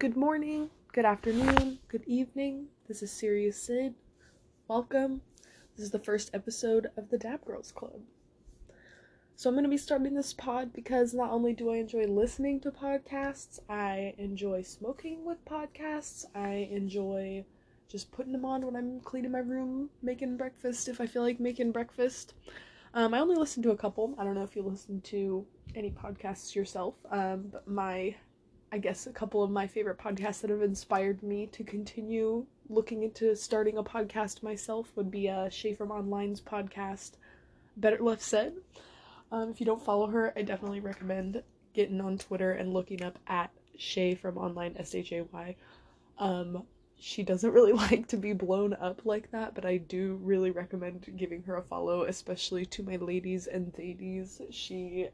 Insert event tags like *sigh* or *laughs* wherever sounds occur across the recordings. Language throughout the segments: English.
Good morning, good afternoon, good evening. This is Serious Sid. Welcome. This is the first episode of the Dab Girls Club. So, I'm going to be starting this pod because not only do I enjoy listening to podcasts, I enjoy smoking with podcasts. I enjoy just putting them on when I'm cleaning my room, making breakfast if I feel like making breakfast. Um, I only listen to a couple. I don't know if you listen to any podcasts yourself, um, but my I guess a couple of my favorite podcasts that have inspired me to continue looking into starting a podcast myself would be uh, Shay from Online's podcast, Better Left Said. Um, if you don't follow her, I definitely recommend getting on Twitter and looking up at Shay from Online S H A Y. Um, she doesn't really *laughs* like to be blown up like that, but I do really recommend giving her a follow, especially to my ladies and ladies. She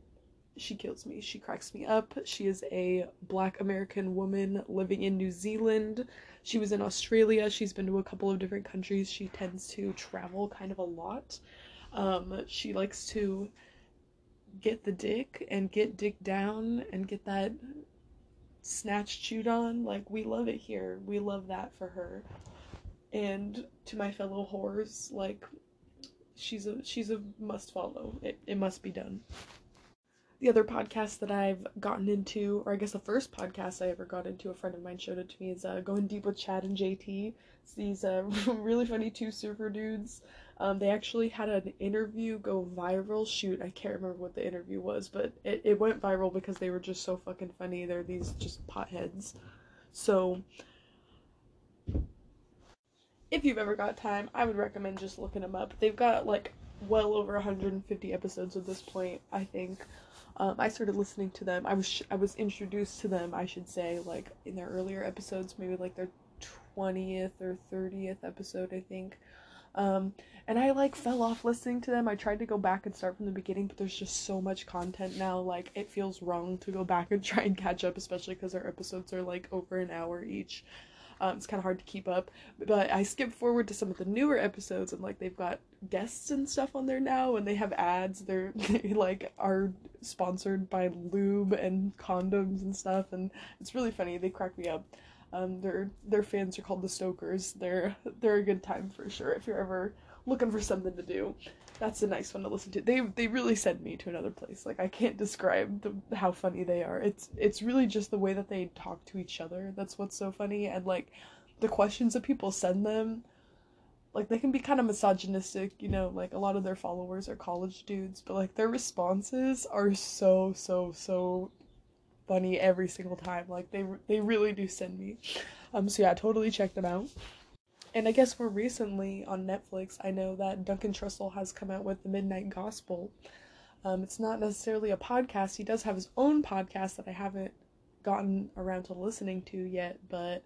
she kills me. She cracks me up. She is a black American woman living in New Zealand. She was in Australia. She's been to a couple of different countries. She tends to travel kind of a lot. Um, she likes to get the dick and get dick down and get that snatch chewed on. Like, we love it here. We love that for her. And to my fellow whores, like, she's a she's a must follow. It it must be done the other podcast that I've gotten into, or I guess the first podcast I ever got into, a friend of mine showed it to me, is uh, Going Deep with Chad and JT. It's these uh, *laughs* really funny two surfer dudes. Um, they actually had an interview go viral. Shoot, I can't remember what the interview was, but it, it went viral because they were just so fucking funny. They're these just potheads. So, if you've ever got time, I would recommend just looking them up. They've got like well over 150 episodes at this point, I think. Um, I started listening to them. I was sh- I was introduced to them, I should say, like in their earlier episodes, maybe like their twentieth or thirtieth episode, I think. Um, and I like fell off listening to them. I tried to go back and start from the beginning, but there's just so much content now. Like it feels wrong to go back and try and catch up, especially because our episodes are like over an hour each. Um, it's kind of hard to keep up, but I skip forward to some of the newer episodes and like they've got guests and stuff on there now, and they have ads. They're *laughs* they like are sponsored by lube and condoms and stuff, and it's really funny. They crack me up. Um, their their fans are called the Stokers. They're they're a good time for sure if you're ever looking for something to do that's a nice one to listen to. They they really send me to another place. Like I can't describe the, how funny they are. It's it's really just the way that they talk to each other. That's what's so funny and like the questions that people send them like they can be kind of misogynistic, you know, like a lot of their followers are college dudes, but like their responses are so so so funny every single time. Like they they really do send me. Um so yeah, totally check them out. And I guess more recently on Netflix, I know that Duncan Trussell has come out with the Midnight Gospel. Um, it's not necessarily a podcast. He does have his own podcast that I haven't gotten around to listening to yet, but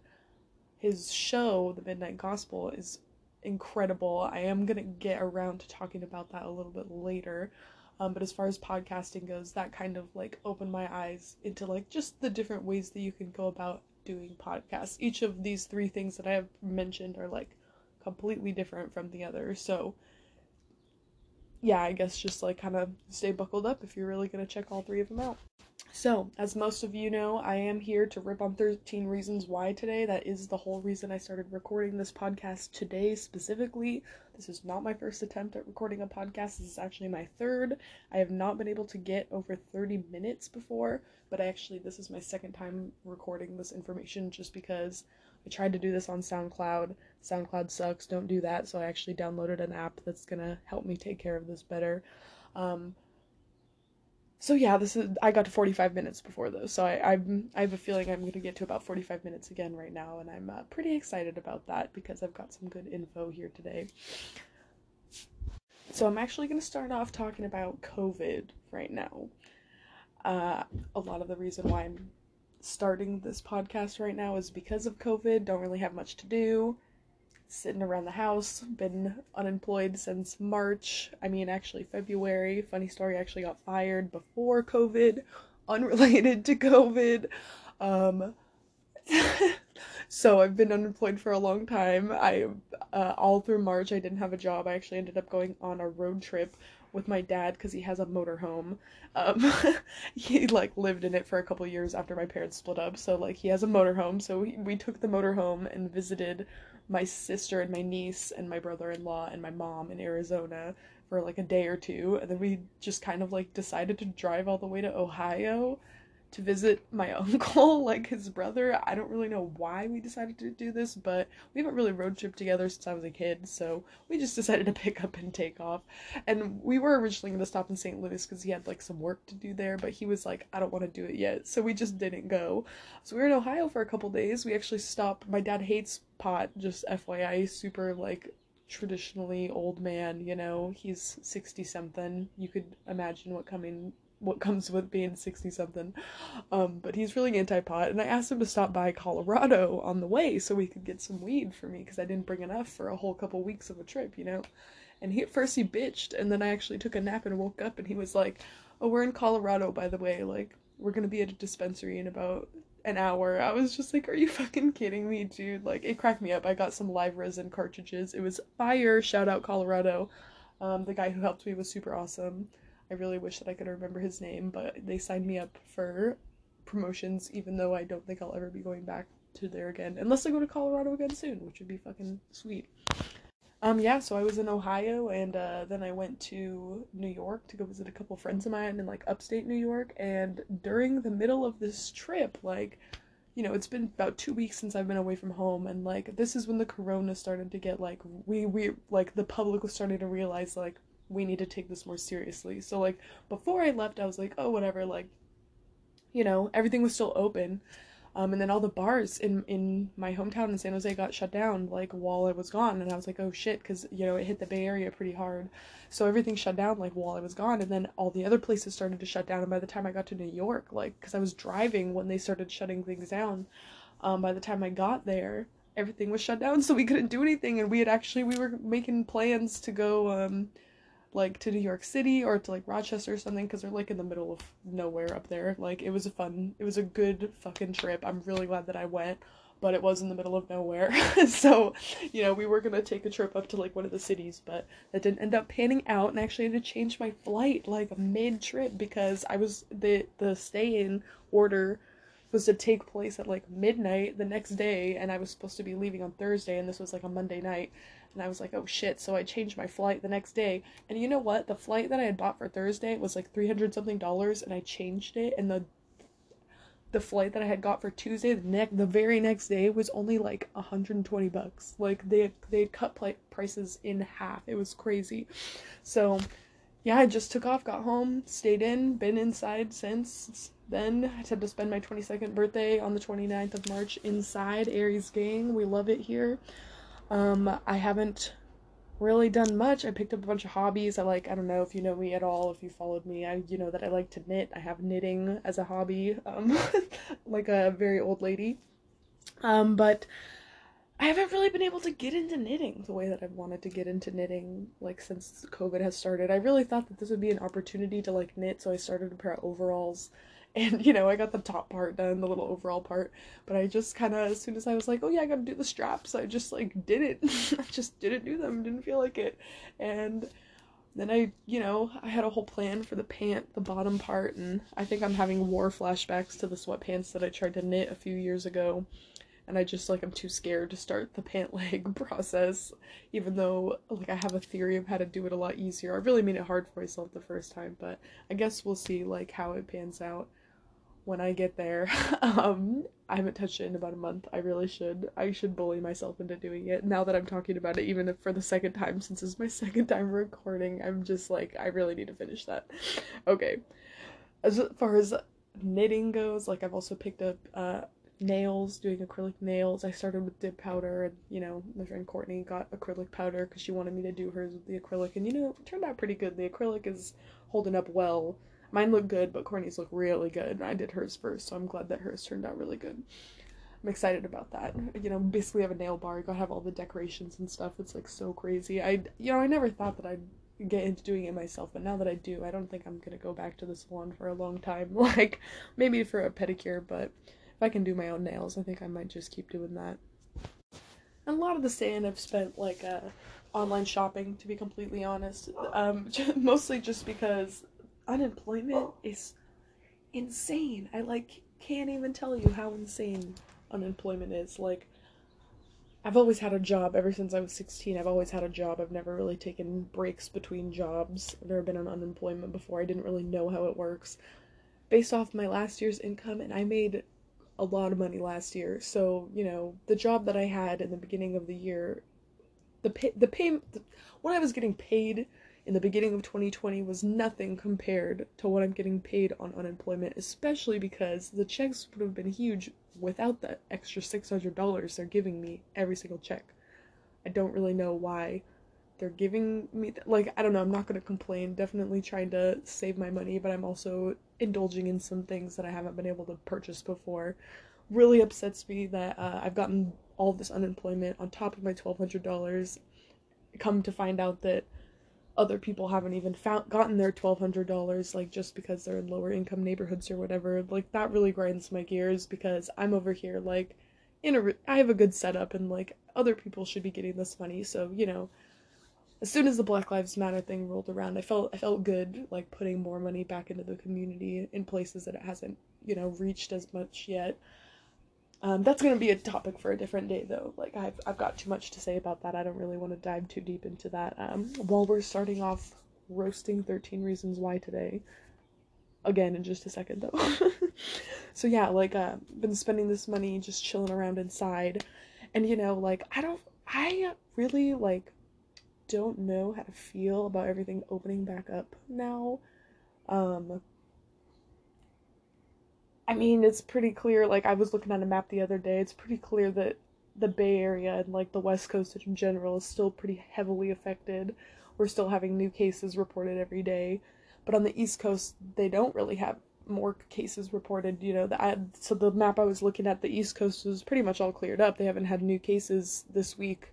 his show, The Midnight Gospel, is incredible. I am going to get around to talking about that a little bit later. Um, but as far as podcasting goes, that kind of like opened my eyes into like just the different ways that you can go about doing podcasts. Each of these three things that I have mentioned are like completely different from the other. So yeah, I guess just like kind of stay buckled up if you're really going to check all three of them out. So, as most of you know, I am here to rip on 13 Reasons Why today. That is the whole reason I started recording this podcast today specifically. This is not my first attempt at recording a podcast, this is actually my third. I have not been able to get over 30 minutes before, but actually, this is my second time recording this information just because I tried to do this on SoundCloud. SoundCloud sucks, don't do that. So, I actually downloaded an app that's gonna help me take care of this better. Um, so yeah, this is I got to 45 minutes before those, so I I'm, I have a feeling I'm gonna get to about 45 minutes again right now, and I'm uh, pretty excited about that because I've got some good info here today. So I'm actually gonna start off talking about COVID right now. Uh, a lot of the reason why I'm starting this podcast right now is because of COVID. Don't really have much to do sitting around the house, been unemployed since March. I mean, actually, February. Funny story, I actually got fired before COVID, *laughs* unrelated to COVID. Um, *laughs* so I've been unemployed for a long time. I uh, all through March I didn't have a job. I actually ended up going on a road trip with my dad because he has a motorhome. Um, *laughs* he like lived in it for a couple years after my parents split up, so like he has a motorhome. So we, we took the motorhome and visited my sister and my niece and my brother-in-law and my mom in Arizona for like a day or two, and then we just kind of like decided to drive all the way to Ohio to visit my *laughs* uncle, like his brother. I don't really know why we decided to do this, but we haven't really road trip together since I was a kid, so we just *laughs* decided to pick up and take off. And we were originally going to stop in St. Louis because he had like some work to do there, but he was like, I don't want to do it yet, so we just didn't go. So we were in Ohio for a couple days. We actually stopped. My dad hates pot, just FYI, super like traditionally old man, you know, he's 60 something. You could imagine what coming what comes with being 60 something. Um, but he's really anti pot. And I asked him to stop by Colorado on the way so we could get some weed for me because I didn't bring enough for a whole couple weeks of a trip, you know? And he at first he bitched, and then I actually took a nap and woke up and he was like, Oh, we're in Colorado, by the way. Like, we're gonna be at a dispensary in about an hour. I was just like, Are you fucking kidding me, dude? Like, it cracked me up. I got some live resin cartridges. It was fire. Shout out Colorado. Um, the guy who helped me was super awesome. I really wish that I could remember his name, but they signed me up for promotions, even though I don't think I'll ever be going back to there again, unless I go to Colorado again soon, which would be fucking sweet. Um, yeah, so I was in Ohio, and uh, then I went to New York to go visit a couple friends of mine in like upstate New York. And during the middle of this trip, like, you know, it's been about two weeks since I've been away from home, and like, this is when the corona started to get like, we, we, like, the public was starting to realize, like, we need to take this more seriously. So like before I left, I was like, oh whatever, like you know, everything was still open. Um, and then all the bars in in my hometown in San Jose got shut down like while I was gone, and I was like, oh shit, because you know it hit the Bay Area pretty hard, so everything shut down like while I was gone, and then all the other places started to shut down. And by the time I got to New York, like because I was driving when they started shutting things down, um, by the time I got there, everything was shut down, *laughs* so we couldn't do anything, and we had actually we were making plans to go um like to New York City or to like Rochester or something because they're like in the middle of nowhere up there. Like it was a fun, it was a good fucking trip. I'm really glad that I went, but it was in the middle of nowhere. *laughs* so, you know, we were gonna take a trip up to like one of the cities, but that didn't end up panning out. And actually, had to change my flight like mid trip because I was the the stay in order was to take place at like midnight the next day and I was supposed to be leaving on Thursday and this was like a Monday night and I was like, oh shit. So I changed my flight the next day. And you know what? The flight that I had bought for Thursday was like 300 something dollars and I changed it. And the the flight that I had got for Tuesday, the next, the very next day was only like 120 bucks. Like they they had cut pl- prices in half. It was crazy. So, yeah, I just took off, got home, stayed in, been inside since then. I had to spend my 22nd birthday on the 29th of March inside Aries Gang. We love it here. Um, I haven't really done much. I picked up a bunch of hobbies. I like, I don't know if you know me at all, if you followed me, I you know that I like to knit. I have knitting as a hobby, um, *laughs* like a very old lady. Um, but I haven't really been able to get into knitting the way that I've wanted to get into knitting, like since COVID has started. I really thought that this would be an opportunity to like knit, so I started a pair of overalls *laughs* and you know i got the top part done the little overall part but i just kind of as soon as i was like oh yeah i gotta do the straps i just like did it *laughs* i just didn't do them didn't feel like it. And then i you know i had a whole plan for the pant the bottom part and i think i'm having war flashbacks to the sweatpants that i tried to knit a few years ago. And i just like i'm too scared to start the pant leg *laughs* process even though like i have a theory of how to do it a lot easier. I really made it hard for myself the first time but i guess we'll see like how it pans out when I get there. *laughs* um, I haven't touched it in about a month. I really should. I should bully myself into doing it now that I'm talking about it, even if for the second time, since it's my *laughs* second time recording. I'm just like, I really need to finish that. *laughs* Okay. As far as knitting goes, like, I've also picked up uh, nails, doing acrylic nails. I started with dip powder, and you know, my friend Courtney got acrylic powder because she wanted me to do hers with the acrylic, and you know, it turned out pretty good. The acrylic is holding up well Mine look good, but Courtney's look really good. I did hers first, so I'm glad that hers turned out really good. I'm excited about that. You know, basically have a nail bar. You gotta have all the decorations and stuff. It's like so crazy. I, you know, I never thought that I'd get into doing it myself, but now that I do, I don't think I'm gonna go back to the salon for a long time. *laughs* Like, maybe for a pedicure, but if I can do my own nails, I think I might just keep doing that. And a lot of the sand I've spent like uh, online shopping, to be completely honest. Um, *laughs* mostly just because unemployment oh. is insane. I like can't even tell you how insane unemployment is. Like, I've always had a job ever since I was 16. I've always had a job. I've never really taken breaks between jobs. I've never been on unemployment before. I didn't really know how it works. Based off my last year's income, and I made a lot of money last year. So, you know, the job that I had in the beginning of the year, the pay, the pay, the, what I was getting paid in the beginning of 2020 was nothing compared to what I'm getting paid on unemployment, especially because the checks would have been huge without the extra $600 they're giving me every single check. I don't really know why they're giving me th- like I don't know, I'm not going to complain. Definitely trying to save my money, but I'm also indulging in some things that I haven't been able to purchase before. Really upsets me that uh, I've gotten all this unemployment on top of my $1200. Come to find out that other people haven't even found gotten their $1200 like just because they're in lower income neighborhoods or whatever. Like that really grinds my gears because i'm over here like in a i have a good setup and like other people should be getting this money. So you know as soon as the black lives matter thing rolled around i felt i felt good like putting more money back into the community in places that it hasn't you know reached as much yet um, that's going to be a topic for a different day, though. Like, I've, I've got too much to say about that. I don't really want to dive too deep into that. Um, while we're starting off roasting 13 Reasons Why today, again, in just a second, though. *laughs* so, yeah, like, uh, been spending this money just chilling around inside. And, you know, like, I don't, I really, like, don't know how to feel about everything opening back up now. Um, I mean, it's pretty clear. Like, I was looking at a map the other day, it's pretty clear that the Bay Area and, like, the West Coast in general is still pretty heavily affected. We're still having new cases reported every day. But on the East Coast, they don't really have more cases reported. You know, the, so the map I was looking at, the East Coast was pretty much all cleared up. They haven't had new cases this week.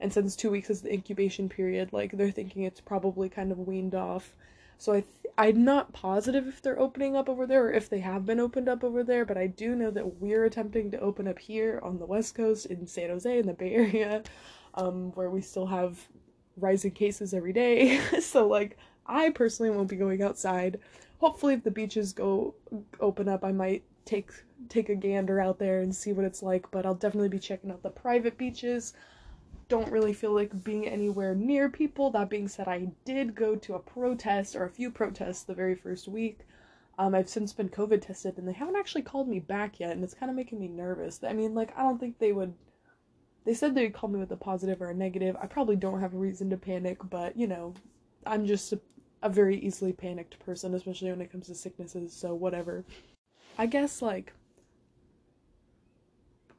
And since two weeks is the incubation period, like, they're thinking it's probably kind of weaned off. So I th- I'm not positive if they're opening up over there or if they have been opened up over there, but I do know that we're attempting to open up here on the West Coast in San Jose in the Bay Area, um, where we still have rising cases every day. *laughs* so like I personally won't be going outside. Hopefully if the beaches go open up, I might take take a gander out there and see what it's like, but I'll definitely be checking out the private beaches don't really feel like being anywhere near people. That being said, I did go to a protest or a few protests the very first week. Um, I've since been COVID tested and they haven't actually called me back yet, and it's kind of making me nervous. I mean, like, I don't think they would. They said they'd call me with a positive or a negative. I probably don't have a reason to panic, but, you know, I'm just a, a very easily panicked person, especially when it comes to sicknesses, so whatever. I guess, like.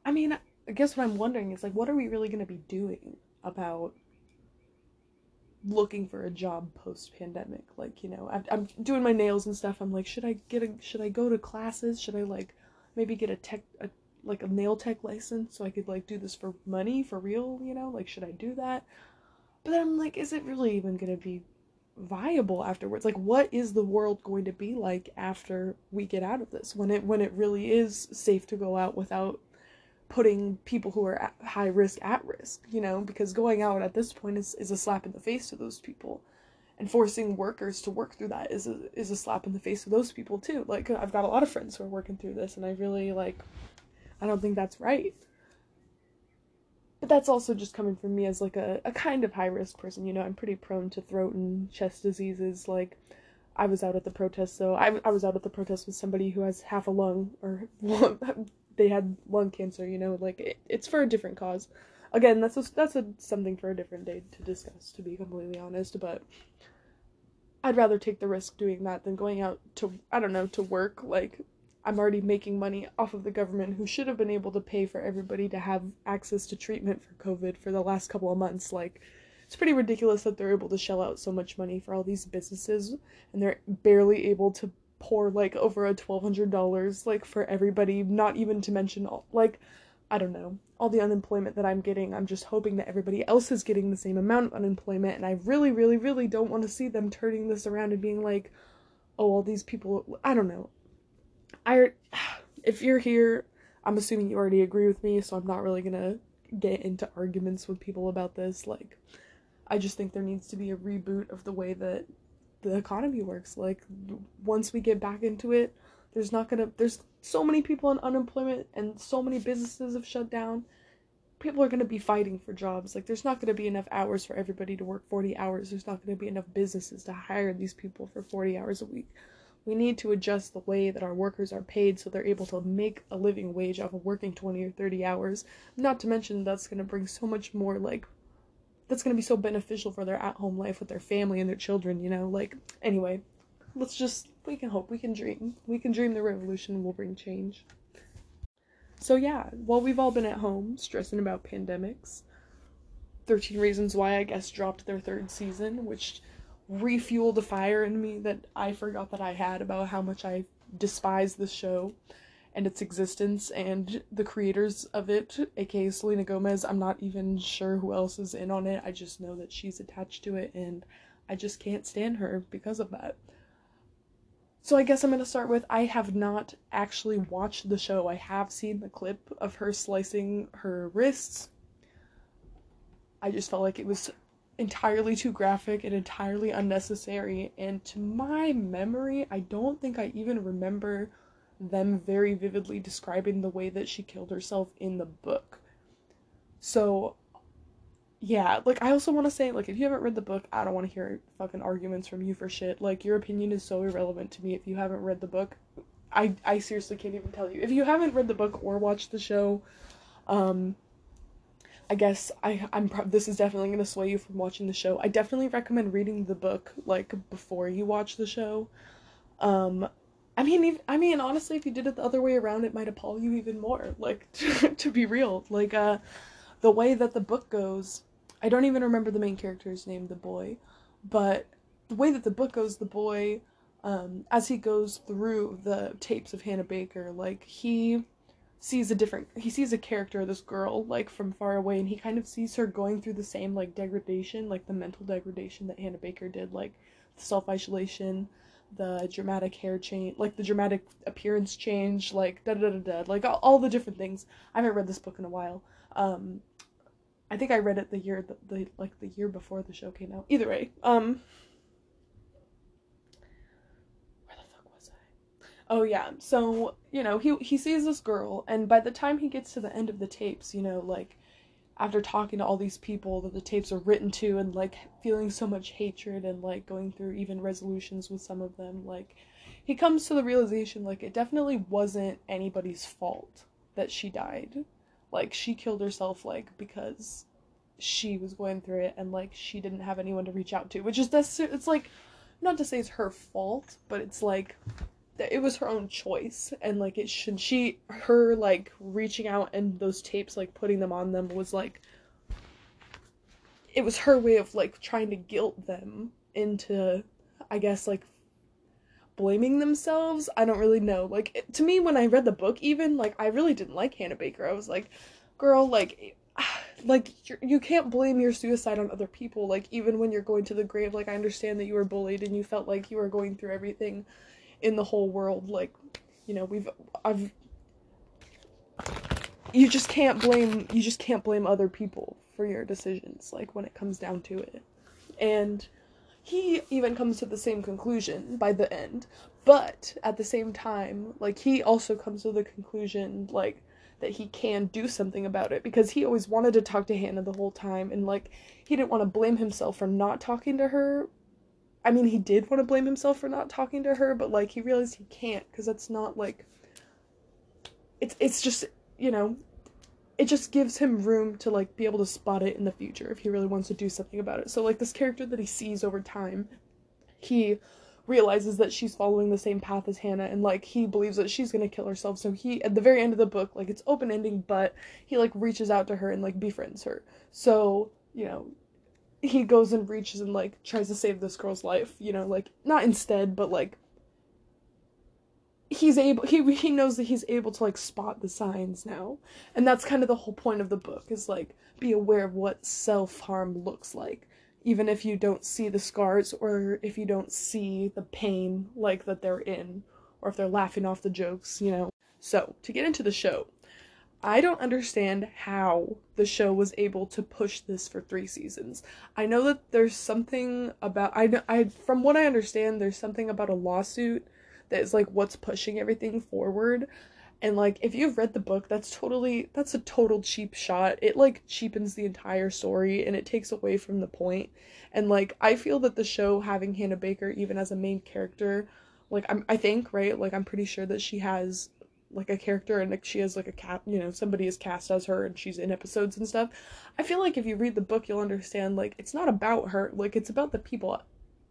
I mean, I guess what I'm wondering is like, what are we really going to be doing about looking for a job post pandemic? Like, you know, I'm, I'm doing my nails and stuff. I'm like, should I get a, should I go to classes? Should I like maybe get a tech, a, like a nail tech license so I could like do this for money for real? You know, like, should I do that? But I'm like, is it really even going to be viable afterwards like what is the world going to be like after we get out of this when it when it really is safe to go out without putting people who are at high risk at risk, you know, because going out at this point is, is a slap in the face to those people. And forcing workers to work through that is a, is a slap in the face to those people too. Like I've got a lot of friends who are working through this and I really like I don't think that's right. But that's also just coming from me as like a, a kind of high risk person, you know, I'm pretty prone to throat and chest diseases like I was out at the protest, so I, I was out at the protest with somebody who has half a lung or *laughs* they had lung cancer, you know, like it, it's for a different cause. Again, that's a, that's a, something for a different day to discuss, to be completely honest. But I'd rather take the risk doing that than going out to I don't know to work. Like I'm already making money off of the government, who should have been able to pay for everybody to have access to treatment for COVID for the last couple of months. Like it's pretty ridiculous that they're able to shell out so much money for all these businesses and they're barely able to pour like over a twelve hundred dollars like for everybody, not even to mention all like I don't know, all the unemployment that I'm getting. I'm just hoping that everybody else is getting the same amount of unemployment and I really, really, really don't want to see them turning this around and being like, oh all these people I don't know. I if you're here, I'm assuming you already agree with me, so I'm not really gonna get into arguments with people about this. Like, I just think there needs to be a reboot of the way that the economy works. Like, once we get back into it, there's not gonna, there's so many people in unemployment and so many businesses have shut down. People are gonna be fighting for jobs. Like, there's not gonna be enough hours for everybody to work 40 hours. There's not gonna be enough businesses to hire these people for 40 hours a week. We need to adjust the way that our workers are paid so they're able to make a living wage off of working 20 or 30 hours. Not to mention, that's going to bring so much more, like, that's going to be so beneficial for their at home life with their family and their children, you know? Like, anyway, let's just, we can hope, we can dream. We can dream the revolution will bring change. So, yeah, while we've all been at home stressing about pandemics, 13 Reasons Why, I guess, dropped their third season, which refueled the fire in me that I forgot that I had about how much I despise this show and its existence and the creators of it, aka Selena Gomez. I'm not even sure who else is in on it. I just know that she's attached to it and I just can't stand her because of that. So I guess I'm going to start with I have not actually watched the show. I have seen the clip of her slicing her wrists. I just felt like it was entirely too graphic and entirely unnecessary. And to my memory, I don't think I even remember them very vividly describing the way that she killed herself in the book. So, yeah, like I also want to say, like, if you haven't read the book, I don't want to hear fucking arguments from you for shit. Like, your opinion is so irrelevant to me if you haven't read the book. I I seriously can't even tell you. If you haven't read the book or watched the show, um, I guess I I'm pro- this is definitely going to sway you from watching the show. I definitely recommend reading the book like before you watch the show. Um I mean even, I mean honestly if you did it the other way around it might appall you even more. *laughs* Like to, *laughs* to be real, like uh the way that the book goes, I don't even remember the main character's name, the boy, but the way that the book goes, the boy um as he goes through the tapes of Hannah Baker, like he sees a different he sees a character this girl like from far away and he kind of sees her going through the same like degradation like the mental degradation that hannah baker did like the self-isolation the dramatic hair change like the dramatic appearance change like da da da da like all, all the different things i haven't read this book in a while um i think i read it the year the, the like the year before the show came out either way um where the fuck was I? Oh yeah. So, you know, he he sees this girl and by the time he gets to the end of the tapes, you know, like after talking to all these people that the tapes are written to and like feeling so much hatred and like going through even resolutions with some of them, like he comes to the realization like it definitely wasn't anybody's fault that she died. Like she killed herself like because she was going through it and like she didn't have anyone to reach out to, which is this it's like not to say it's her fault, but it's like it was her own choice and like it should she her like reaching out and those tapes like putting them on them was like it was her way of like trying to guilt them into i guess like blaming themselves. I don't really know. Like it, to me when i read the book even like i really didn't like hannah baker. I was like girl like *sighs* like you can't blame your suicide on other people. Like even when you're going to the grave like i understand that you were bullied and you felt like you were going through everything in the whole world like you know we've i've you just can't blame you just can't blame other people for your decisions like when it comes down to it. And he even comes to the same conclusion by the end but at the same time like he also comes to the conclusion like that he can do something about it because he always wanted to talk to Hannah the whole time and like he didn't want to blame himself for not talking to her I mean, he did want to blame himself for not talking to her, but like he realized he can't because that's not like it's it's just, you know, it just gives him room to like be able to spot it in the future if he really wants to do something about it. So like this character that he sees over time, he realizes that she's following the same path as Hannah and like he believes that she's going to kill herself. So he at the very end of the book, like it's open ending, but he like reaches out to her and like befriends her. So, you know, he goes and reaches and like tries to save this girl's life, you know, like not instead, but like he's able he he knows that he's able to like spot the signs now. And that's kind of the whole point of the book is like be aware of what self-harm looks like even if you don't see the scars or if you don't see the pain like that they're in or if they're laughing off the jokes, you know. So, to get into the show, I don't understand how the show was able to push this for 3 seasons. I know that there's something about I I from what I understand there's something about a lawsuit that is like what's pushing everything forward. And like if you've read the book, that's totally that's a total cheap shot. It like cheapens the entire story and it takes away from the point. And like I feel that the show having Hannah Baker even as a main character, like I'm I think, right? Like I'm pretty sure that she has like a character and like she has like a cat you know somebody is cast as her and she's in episodes and stuff. I feel like if you read the book you'll understand like it's not about her. Like it's about the people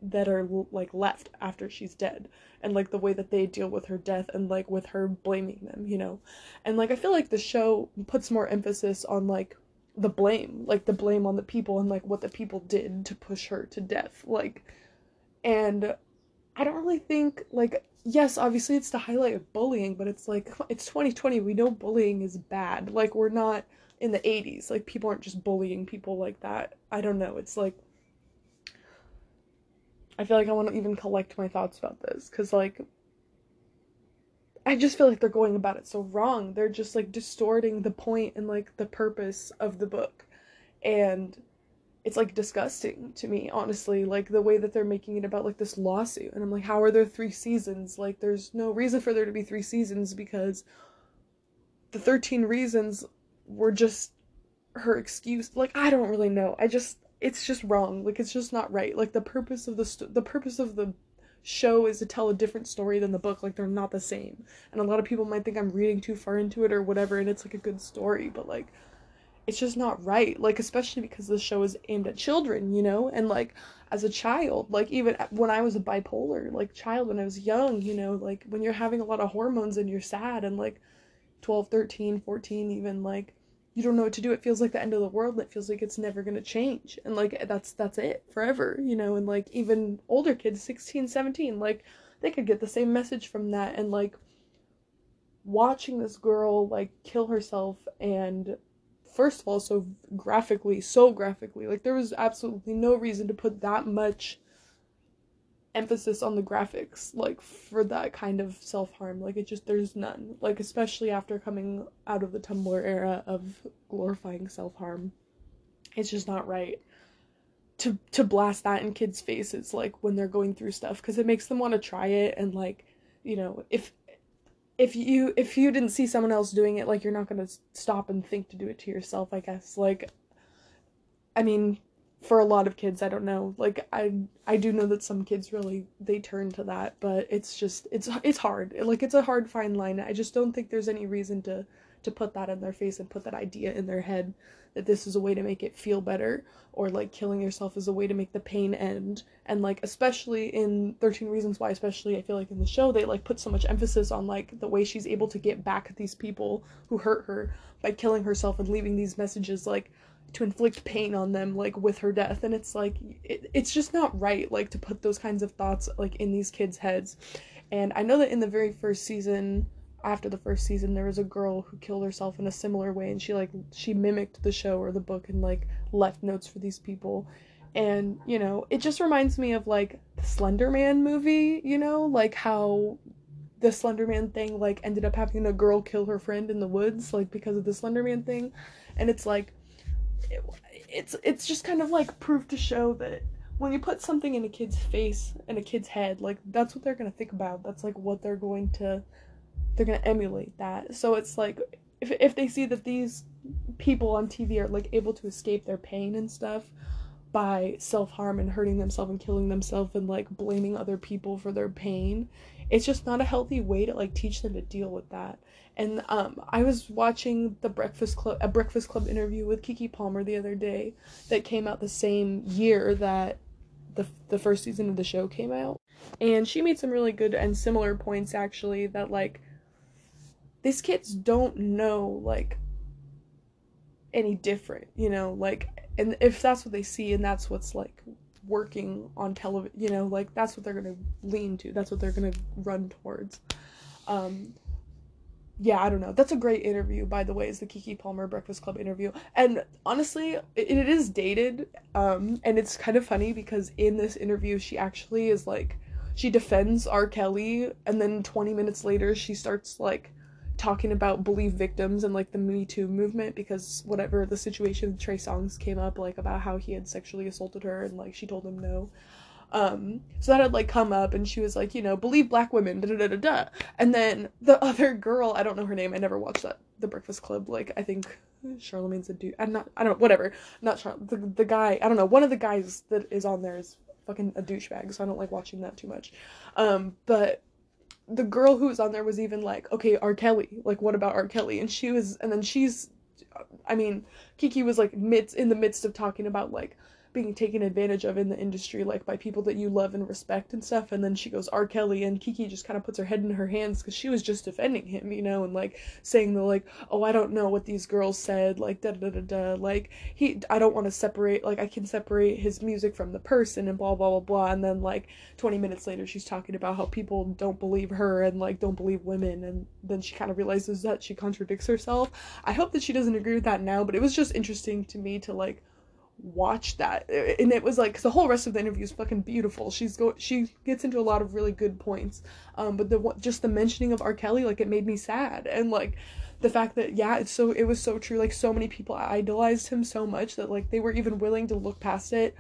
that are like left after she's dead and like the way that they deal with her death and like with her blaming them you know? And like i feel like the show puts more emphasis on like the blame like the blame on the people and like what the people did to push her to death like and i don't really think like yes, obviously it's the highlight of bullying, but it's like *laughs* it's 2020. We know bullying is bad. Like we're not in the 80s. Like people aren't just bullying people like that. I don't know. It's like I feel like I want to even collect my thoughts about this cuz like I just feel like they're going about it so wrong. They're just like distorting the point and like the purpose of the book. And it's like disgusting to me honestly like the way that they're making it about like this lawsuit and i'm like how are there three seasons? Like there's no reason for there to be three seasons because the 13 reasons were just her excuse. Like i don't really know. I just it's just wrong. Like it's just not right. Like the purpose of the st- the purpose of the show is to tell a different story than the book. Like they're not the same. And a lot of people might think i'm reading too far into it or whatever and it's like a good story but like it's just not right like especially because the show is aimed at children you know and like as a child like even when i was a bipolar like child when i was young you know like when you're having a lot of hormones and you're sad and like 12 13 14 even like you don't know what to do it feels like the end of the world it feels like it's never going to change and like that's that's it forever you know and like even older kids 16 17 like they could get the same message from that and like watching this girl like kill herself and first of all so graphically so graphically like there was absolutely no reason to put that much emphasis on the graphics like for that kind of self-harm. Like it just there's none. Like especially after coming out of the tumblr era of glorifying self-harm. It's just not right to to blast that in kids faces like when they're going through stuff because it makes them want to try it and like you know if if you if you didn't see someone else doing it like you're not going to stop and think to do it to yourself i guess. Like i mean for a lot of kids i don't know. Like i i do know that some kids really they turn to that but it's just it's it's hard. Like it's a hard fine line. I just don't think there's any reason to to put that in their face and put that idea in their head that this is a way to make it feel better or like killing yourself is a way to make the pain end. And like especially in 13 reasons why especially i feel like in the show they like put so much emphasis on like the way she's able to get back at these people who hurt her by killing herself and leaving these messages like to inflict pain on them like with her death. And it's like it, it's just not right like to put those kinds of thoughts like in these kids heads. And i know that in the very first season after the first season there was a girl who killed herself in a similar way and she like she mimicked the show or the book and like left notes for these people. And you know it just reminds me of like the slender man movie you know? Like how the slender man thing like ended up having a girl kill her friend in the woods like because of the slender man thing. And it's like it, it's it's just kind of like proof to show that when you put something in a kid's face and a kid's head like that's what they're to think about. That's like what they're going to they're gonna emulate that. So it's like if if they see that these people on TV are like able to escape their pain and stuff by self harm and hurting themselves and killing themselves and like blaming other people for their pain, it's just not a healthy way to like teach them to deal with that. And um, I was watching the Breakfast Club a Breakfast Club interview with Keke Palmer the other day that came out the same year that the the first season of the show came out, and she made some really good and similar points actually that like these kids don't know like any different, you know, like and if that's what they see and that's what's like working on television, you know, like that's what they're going to lean to. That's what they're going to run towards. Um yeah, I don't know. That's a great interview, by the way, is the Keke Palmer Breakfast Club interview. And honestly, it, it is dated. Um, and it's kind of funny because in this interview, she actually is like, she defends R. Kelly, and then 20 minutes later, she starts like talking about believe victims and like the Me Too movement because whatever the situation with Trey Songz came up like about how he had sexually assaulted her and like she told him no. Um, so that had like come up and she was like, you know, believe black women, da da da da. And then the *laughs* other girl, I don't know her name, I never watched that The Breakfast Club. Like I think Charlamagne's a dude. I'm not I don't know, whatever. Not Char the the guy I don't know, one of the guys that is on there is fucking a douchebag, so I don't like watching that too much. Um, but the girl who was on there was even like, okay, R. Kelly, like, what about R. Kelly? And she was, and then she's, I mean, Keke was like midst in the midst of talking about like being taken advantage of in the industry, like by people that you love and respect and stuff. And then she goes, R. Kelly, and Keke just kind of puts her head in her hands because she was just defending him, you know, and like saying the like, oh, I don't know what these girls said, like da da da da, like he, I don't want to separate, like I can separate his music from the person and blah blah blah blah. And then like 20 minutes later, she's talking about how people don't believe her and like don't believe women, and then she kind of realizes that she contradicts herself. I hope that she doesn't agree with that now, but it was just interesting to me to like watch that. And it was like the whole rest of the interview is fucking beautiful. She's go she gets into a lot of really good points. Um but the just the mentioning of r. Kelly like it made me sad. And like the fact that yeah it's so it was so true. Like so many people idolized him so much that like they were even willing to look past it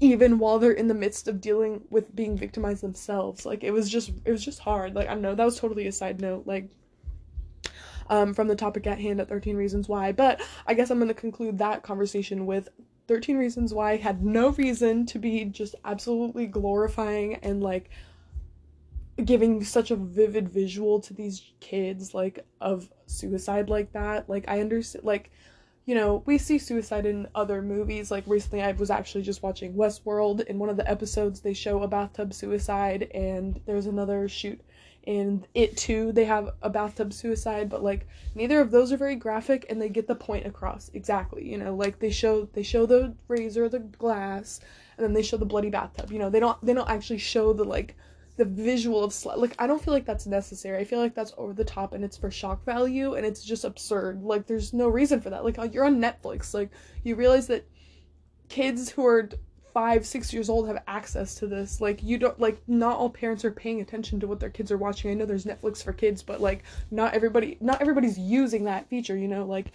even while they're in the midst of dealing with being victimized themselves. Like it was just it was just hard. Like i don't know that was totally a side note like um, from the topic at hand at 13 Reasons Why. But I guess I'm going to conclude that conversation with 13 Reasons Why had no reason to be just absolutely glorifying and like giving such a vivid visual to these kids like of suicide like that. Like I understand like you know, we see suicide in other movies. Like recently I was actually just watching Westworld. In one of the episodes they show a bathtub suicide and there's another shoot in it too. They have a bathtub suicide but like neither of those are very graphic and they get the point across. Exactly you know like they show they show the razor the glass and then they show the bloody bathtub. You know they don't they don't actually show the like the visual of like i don't feel like that's necessary. I feel like that's over the top and it's for shock value and it's just absurd. Like there's no reason for that. Like you're on netflix. Like you realize that kids who are five, six years old have access to this. Like you don't like not all parents are paying attention to what their kids are watching. I know there's Netflix for kids, but like not everybody not everybody's using that feature, you know, like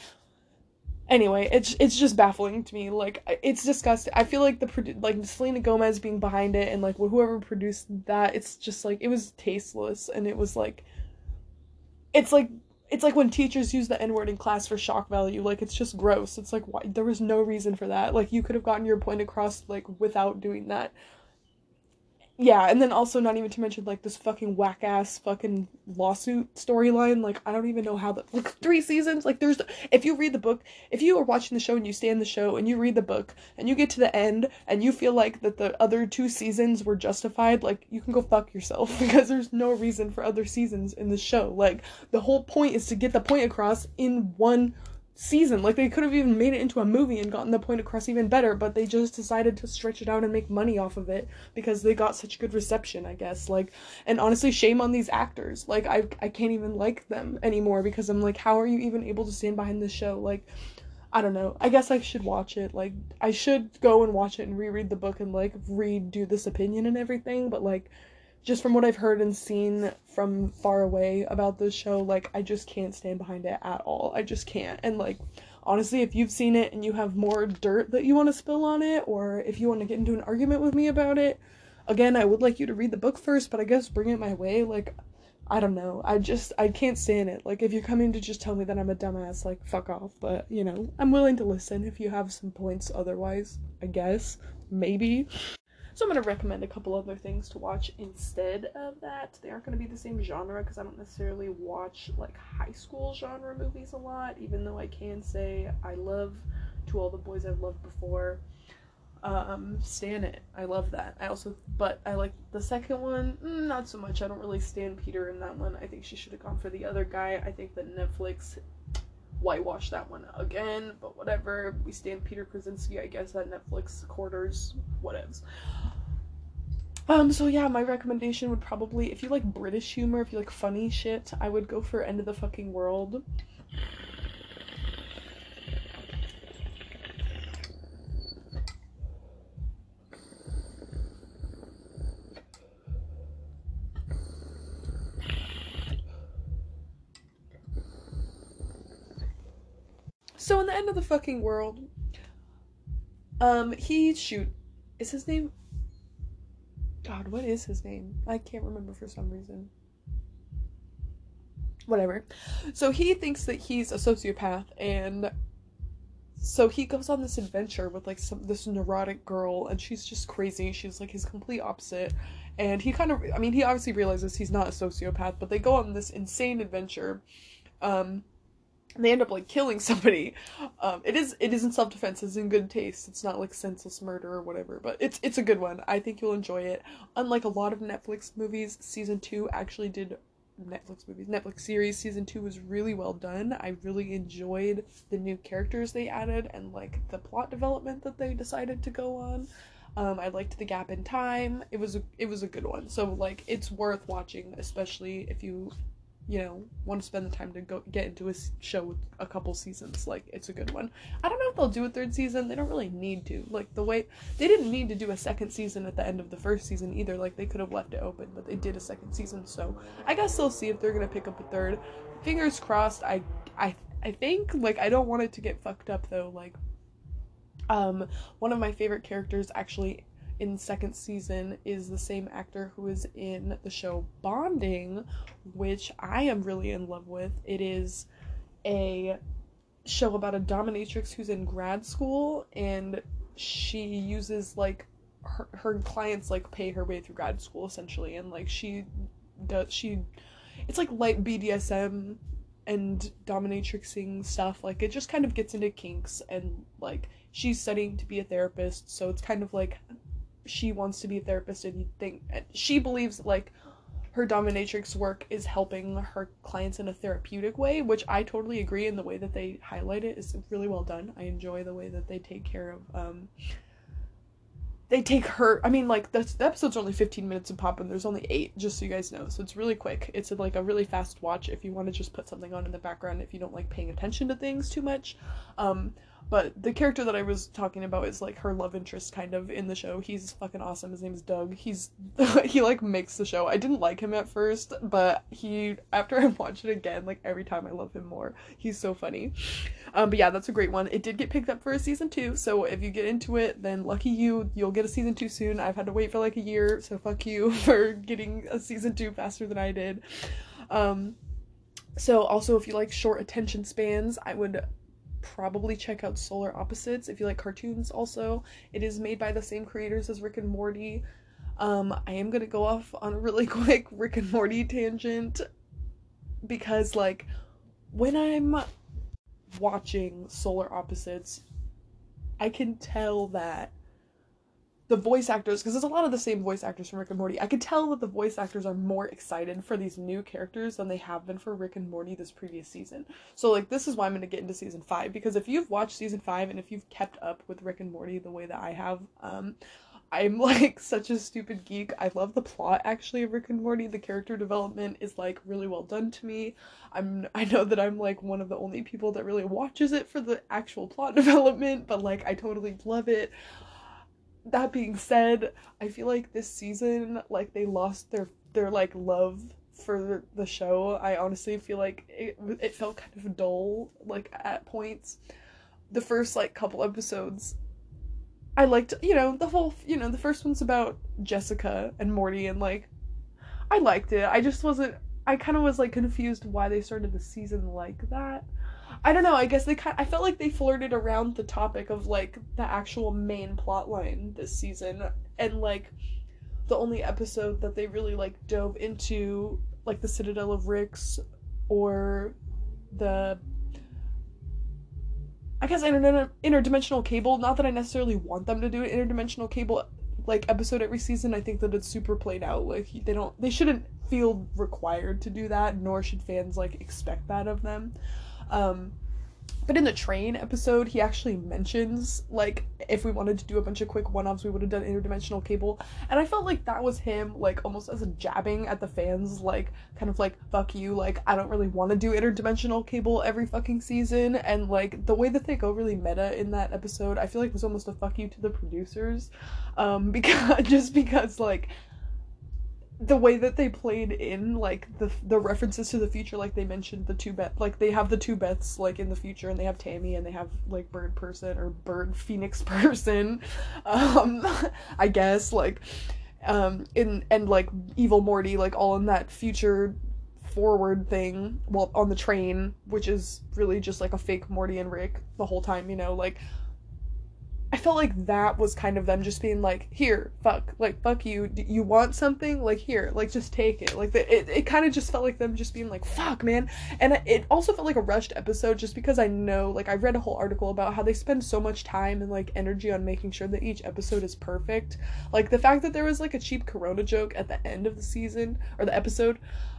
anyway, it's it's just baffling to me. Like it's disgusting. I feel like the like Selena Gomez being behind it and like whoever produced that, it's just like it was tasteless and it was like it's like it's like when teachers use the N word in class for shock value. Like it's just gross. It's like why there was no reason for that. Like you could have gotten your point across like without doing that yeah, and then also not even to mention like this fucking whack ass fucking lawsuit storyline. Like I don't even know how the like three seasons. Like there's if you read the book, if you are watching the show and you stay in the show and you read the book and you get to the end and you feel like that the other two seasons were justified, like you can go fuck yourself *laughs* because there's no reason for other seasons in the show. Like the whole point is to get the point across in one season. Like they could have even made it into a movie and gotten the point across even better, but they just decided to stretch it out and make money off of it because they got such good reception, I guess. Like and honestly shame on these actors. Like I I can't even like them anymore because I'm like how are you even able to stand behind this show? Like I don't know. I guess I should watch it. Like I should go and watch it and reread the book and like redo this opinion and everything, but like just from what I've heard and seen from far away about this show, like I just can't stand behind it at all. I just can't. And like honestly, if you've seen it and you have more dirt that you want to spill on it or if you want to get into an argument with me about it, again, I would like you to read the book first, but I guess bring it my way. Like I don't know. I just I can't stand it. Like if you're coming to just tell me that I'm a dumbass, like fuck off. But, you know, I'm willing to listen if you have some points otherwise, I guess. Maybe. So I'm going to recommend a couple other things to watch instead of that. They aren't going to be the same genre because I don't necessarily watch like high school genre movies a lot, even though I can say I love To All the Boys I've Loved Before. Um, Stan It. I love that. I also, but I like the second one, mm, not so much. I don't really stand Peter in that one. I think she should have gone for the other guy. I think that Netflix whitewash that one again, but whatever. We stand Peter Kavinsky, I guess, at Netflix quarters, whatevs. Um, so yeah, my recommendation would probably, if you like British humor, if you like funny shit, I would go for End of the Fucking World. So in the end of the fucking world, um, he shoot is his name God, what is his name? I can't remember for some reason. Whatever. So he thinks that he's a sociopath and so he goes on this adventure with like some this neurotic girl and she's just crazy. She's like his complete opposite. And he kind of I mean he obviously realizes he's not a sociopath, but they go on this insane adventure. Um they end up like killing somebody. Um, it is it is in self defense. It's in good taste. It's not like senseless murder or whatever. But it's it's a good one. I think you'll enjoy it. Unlike a lot of Netflix movies, season two actually did Netflix movies Netflix series. Season two was really well done. I really enjoyed the new characters they added and like the plot development that they decided to go on. Um, I liked the gap in time. It was a, it was a good one. So like it's worth watching, especially if you you know, want to spend the time to go get into a show with a couple seasons. Like, it's a good one. I don't know if they'll do a third season. They don't really need to. Like, the way they didn't need to do a second season at the end of the first season either. Like, they could have left it open, but they did a second season. So, I guess they'll see if they're gonna pick up a third. Fingers crossed. I, I, I think like I don't want it to get fucked up though. Like, um, one of my favorite characters actually in second season is the same actor who is in the show Bonding, which I am really in love with. It is a show about a dominatrix who's in grad school and she uses like her, her clients like pay her way through grad school essentially and like she does she it's like light BDSM and dominatrixing stuff like it just kind of gets into kinks and like she's studying to be a therapist so it's kind of like she wants to be a therapist and you think she believes like her dominatrix work is helping her clients in a therapeutic way, which I totally agree. And the way that they highlight it is really well done. I enjoy the way that they take care of. Um, they take her. I mean, like the, the episode's only fifteen minutes of pop, and there's only eight, just so you guys know. So it's really quick. It's a, like a really fast watch if you want to just put something on in the background if you don't like paying attention to things too much. Um, but the character that I was talking about is like her love interest kind of in the show. He's fucking awesome. His name is Doug. He's *laughs* he like makes the show. I didn't like him at first, but he after *laughs* I watched it again, like every time I love him more. He's so funny. Um but yeah, that's a great one. It did get picked up for a season 2, so if you get into it, then lucky you, you'll get a season 2 soon. I've had to wait for like a year, so fuck you *laughs* for getting a season 2 faster than I did. Um so also if you like short attention spans, I would probably check out Solar Opposites if you like cartoons also. It is made by the same creators as Rick and Morty. Um, I am gonna go off on a really *laughs* quick Rick and Morty tangent because like when I'm watching Solar Opposites, I can tell that the voice actors because there's a lot of the same voice actors from Rick and Morty. I could tell that the voice actors are more excited for these new characters than they have been for Rick and Morty this previous season. So like this is why I'm going to get into season 5 because if you've watched season 5 and if you've kept up with Rick and Morty the way that I have um I'm *laughs* like such a stupid geek. I love the plot actually of Rick and Morty. The character development is like really well done to me. I'm I know that I'm like one of the only people that really watches it for the actual plot *laughs* development, but like I totally love it that being said, I feel like this season, like they lost their their like love for the show. I honestly feel like it it felt kind of dull, like at points. The first like couple episodes, I liked you know the whole you know the first one's about Jessica and Morty and like, I liked it. I just wasn't. I kind of was like confused why they started the season like that. I don't know. I guess they kind. I felt like they flirted around the topic of like the actual main plot line this season, and like the only episode that they really like dove into, like the Citadel of Ricks, or the I guess inter- interdimensional cable. Not that I necessarily want them to do an interdimensional cable like episode every season. I think that it's super played out. Like they don't, they shouldn't feel required to do that, nor should fans like expect that of them. Um, but in the train episode, he actually mentions like if we wanted to do a bunch of quick one-offs, we would have done interdimensional cable, and I felt like that was him like almost as a jabbing at the fans, like kind of like fuck you, like I don't really want to do interdimensional cable every fucking season, and like the way that they go really meta in that episode, I feel like was almost a fuck you to the producers, um, *laughs* because just because like the way that they played in like the the references to the future like they mentioned the two Beth like they have the two Beths like in the future and they have Tammy and they have like bird person or bird phoenix *laughs* person. Um *laughs* I guess like um in and like evil Morty like all in that future forward thing well on the train which is really just like a fake Morty and Rick the whole time you know like I felt like that was kind of them just being like, here, fuck, like, fuck you. You want something? Like, here, like, just take it. Like, the, it, it kind of just felt like them just being like, fuck, man. And it also felt like a rushed episode just because I know, like, I read a whole article about how they spend so much time and, like, energy on making sure that each episode is perfect. Like, the fact that there was, like, a cheap Corona joke at the end of the season, or the episode,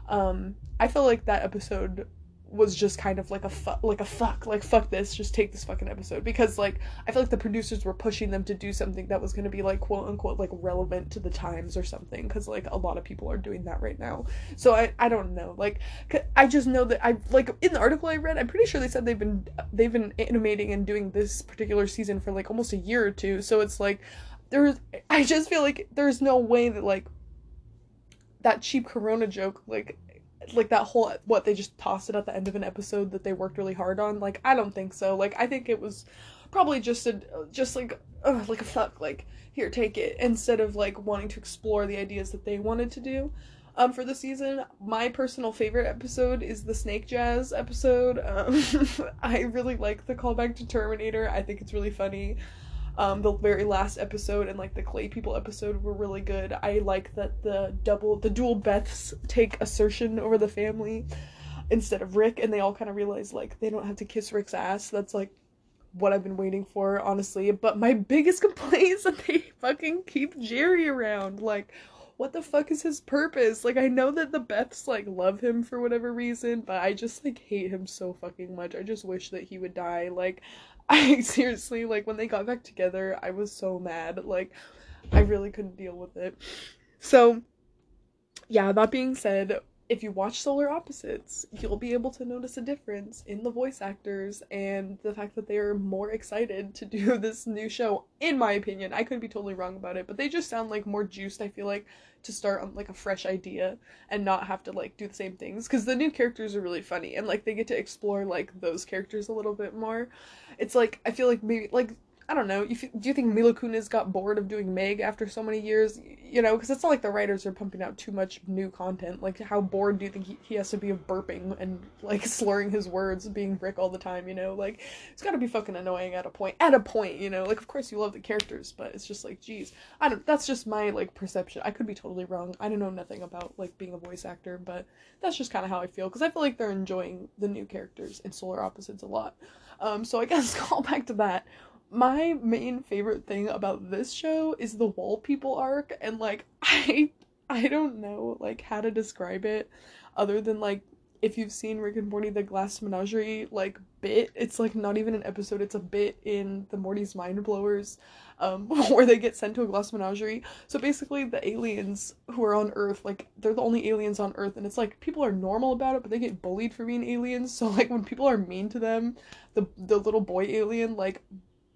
um, I felt like that episode was just kind of like a like a fuck like fuck this just take this fucking episode because like I feel like the producers were pushing them to do something that was going to be like quote unquote like relevant to the times or something cuz like a lot of people are doing that right now. So I I don't know. Like I just know that I like in the article I read I'm pretty sure they said they've been they've been animating and doing this particular season for like almost a year or two. So it's like there's I just feel like there's no way that like that cheap corona joke like like that whole what they just tossed it at the end of an episode that they worked really hard on? Like i don't think so. Like i think it was probably just a just like uh, like a fuck like here take it instead of like wanting to explore the ideas that they wanted to do. Um for the season my personal favorite episode is the snake jazz episode. Um *laughs* i really like the callback to terminator. I think it's really funny um, the very last episode and like the clay people episode were really good i like that the double the dual beths take assertion over the family instead of rick and they all kind of realize like they don't have to kiss rick's ass that's like what i've been waiting for honestly but my *laughs* biggest complaint is that they fucking keep jerry around like what the fuck is his purpose? Like I know that the Beths like love him for whatever reason, but I just like hate him so fucking much. I just wish that he would die. Like *laughs* I seriously like when they got back together, I was so mad. Like I really couldn't deal with it. So yeah, that being said, if you watch Solar Opposites, you'll be able to notice a difference in the voice actors and the fact that they are more excited to do *laughs* this new show, in my opinion. I could be totally wrong about it, but they just sound like more juiced, I feel like, to start on like a fresh idea and not have to like do the same things. Because the new characters are really funny and like they get to explore like those characters a little bit more. It's like, I feel like maybe, like, I don't know. Do you think Mila Kunis got bored of doing Meg after so many years? You know, because it's not like the writers are pumping out too much new content. Like, how bored do you think he, he has to be of burping and like *laughs* slurring his words, being Rick all the time? You know, like it's got to be fucking annoying at a point. At a point, you know, like of course you love the characters, but it's just like, geez, I don't. That's just my like perception. I could be totally wrong. I don't know nothing about like being a voice actor, but that's just kind of how I feel because I feel like they're enjoying the new characters in Solar Opposites a lot. Um, so I guess *laughs* call back to that my main favorite thing about this show is the wall people arc and like *laughs* I I don't know like how to describe it other than like if you've seen Rick and Morty the Glass Menagerie like bit it's like not even an episode it's a bit in the Morty's Mind Blowers um *laughs* where they get sent to a glass menagerie. So basically the aliens who are on earth like they're the only aliens on earth and it's like people are normal about it but they get bullied for being aliens. So like when people are mean to them the the little boy alien like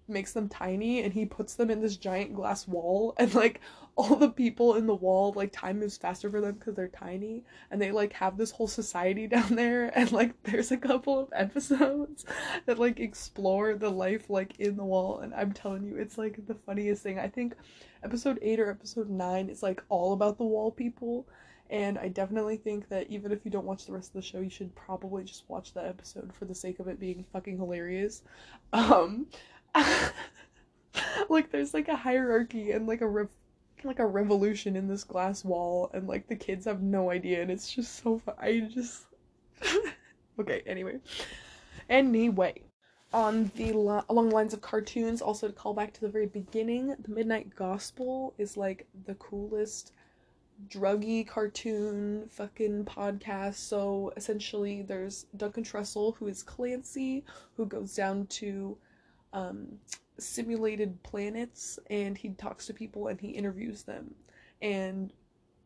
makes them tiny and he puts them in this giant glass wall *laughs* and like all the people in the wall like time moves faster for them because they're tiny and they like have this whole society *laughs* down there and like there's a couple of episodes *laughs* that like explore the life like in the wall and i'm telling you it's like the funniest thing i think episode 8 or episode 9 is like all about the wall people and I definitely think that even if you don't watch the rest of the show, you should probably just watch that episode for the sake of it being fucking hilarious. Um, *laughs* like there's like a hierarchy and like a like a revolution in this glass wall and like the kids have no idea and it's just so fun. I just *laughs* okay anyway anyway on the lo- along the lines of cartoons also to call back to the very beginning the midnight gospel is like the coolest druggy cartoon fucking podcast so essentially there's duncan trussell who is clancy who goes down to um, simulated planets and he talks to people and he interviews them. And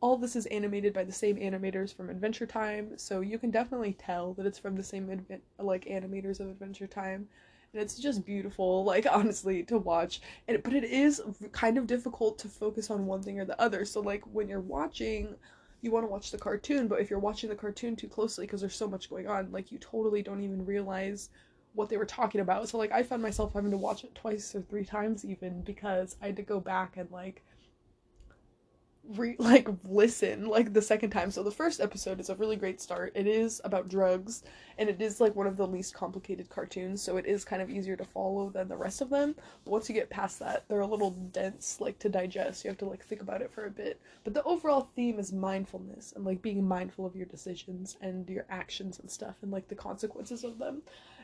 all this is animated by the same animators from Adventure Time, so you can definitely tell that it's from the same adve- like animators of Adventure Time. And it's just beautiful, like *laughs* honestly, to watch. And but it is kind of difficult to focus on one thing or the other. So like when you're watching you want to watch the cartoon, but if you're watching the cartoon too closely because there's so much going on, like you totally don't even realize what they were talking about. So like I found myself having to watch it twice or three times even because I had to go back and like re- *laughs* like listen like the second time. So the first episode is a really great start. It is about drugs and it is like one of the least complicated cartoons, so it is kind of easier to follow than the rest of them. But once you get past that, they're a little dense like to digest. You have to like think about it for a bit. But the overall theme is mindfulness and like being mindful of your decisions and your actions and stuff and like the consequences of them.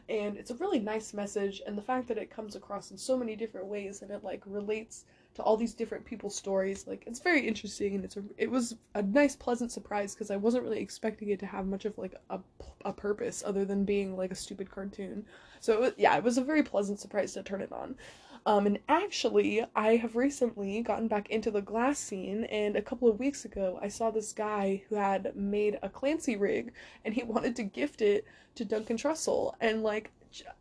And it's a really nice message and the fact that it comes across in so many different ways and it like relates to all these different people's stories. Like it's very interesting and it's a, it was a nice pleasant surprise because I wasn't really expecting it to have much of like a, a purpose other than being like a stupid cartoon. So it, yeah, it was a very pleasant surprise to turn it on. Um, and actually, I have recently gotten back into the glass scene, and a couple of weeks ago, I saw this guy who had made a Clancy rig, and he *laughs* wanted to gift it to Duncan Trussell. And like,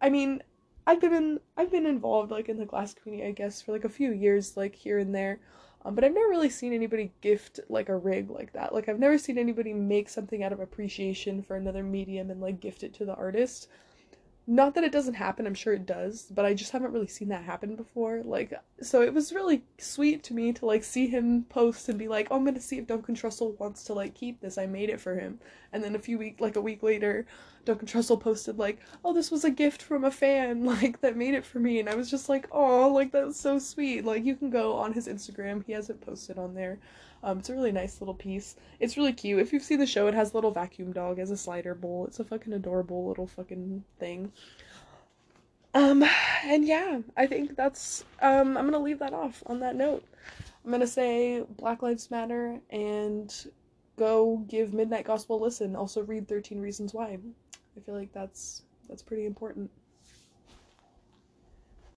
I mean, I've been in, I've been involved like in the glass community, I guess, for like a few years, like here and there. Um, but I've never really seen anybody gift like a rig like that. Like I've never seen anybody make something out of appreciation for another medium and like gift it to the artist not that it doesn't happen i'm sure it does but i just haven't really seen that happen before. Like so it was really sweet to me to like see him post and be like oh i'm gonna see if duncan trussell wants to like keep this. I made it for him. And then a few week like a week later duncan trussell posted like oh this was a gift from a fan *laughs* like that made it for me. And i was just like oh like that's so sweet. Like you can go on his instagram. He hasn't posted on there um, it's a really nice little piece. It's really cute. If you've seen the show, it has a little vacuum dog as a slider bowl. It's a fucking adorable little fucking thing. Um, and yeah, I think that's, um, I'm gonna leave that off on that note. I'm gonna say Black Lives Matter and go give Midnight Gospel a listen. Also read 13 Reasons Why. I feel like that's, that's pretty important.